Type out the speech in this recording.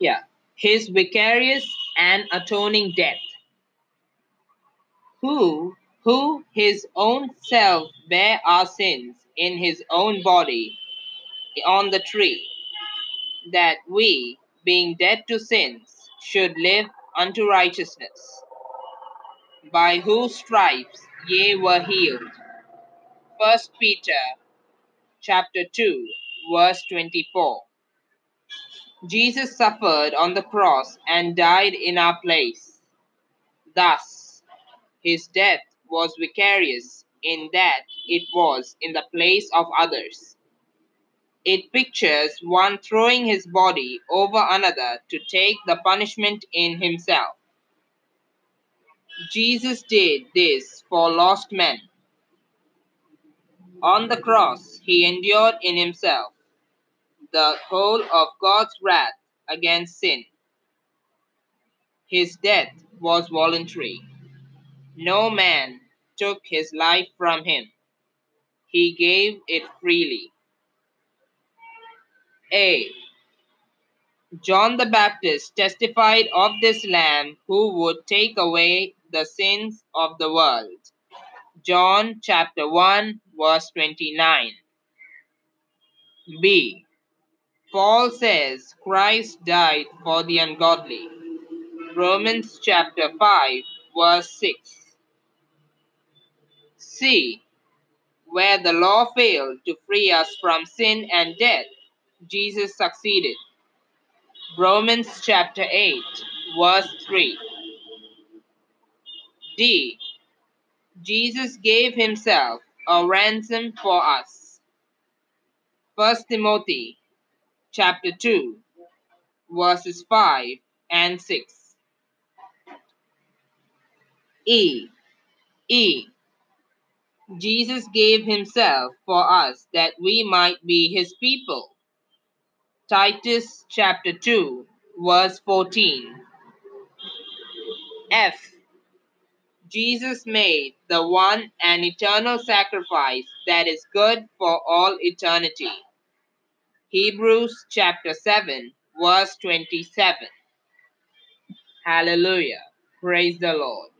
Yeah. His vicarious and atoning death. Who, who his own self bare our sins in his own body on the tree, that we, being dead to sins, should live unto righteousness, by whose stripes ye were healed. First Peter chapter 2 verse 24. Jesus suffered on the cross and died in our place. Thus, his death was vicarious in that it was in the place of others. It pictures one throwing his body over another to take the punishment in himself. Jesus did this for lost men. On the cross, he endured in himself the whole of God's wrath against sin. His death was voluntary. No man took his life from him. He gave it freely. A. John the Baptist testified of this Lamb who would take away the sins of the world. John chapter 1 verse 29. B. Paul says Christ died for the ungodly. Romans chapter 5 verse 6. C. Where the law failed to free us from sin and death, Jesus succeeded. Romans chapter 8 verse 3. D. Jesus gave himself a ransom for us. 1 Timothy chapter 2 verses 5 and 6. E. E. Jesus gave himself for us that we might be his people. Titus chapter 2 verse 14. F. Jesus made the one and eternal sacrifice that is good for all eternity. Hebrews chapter 7 verse 27. Hallelujah. Praise the Lord.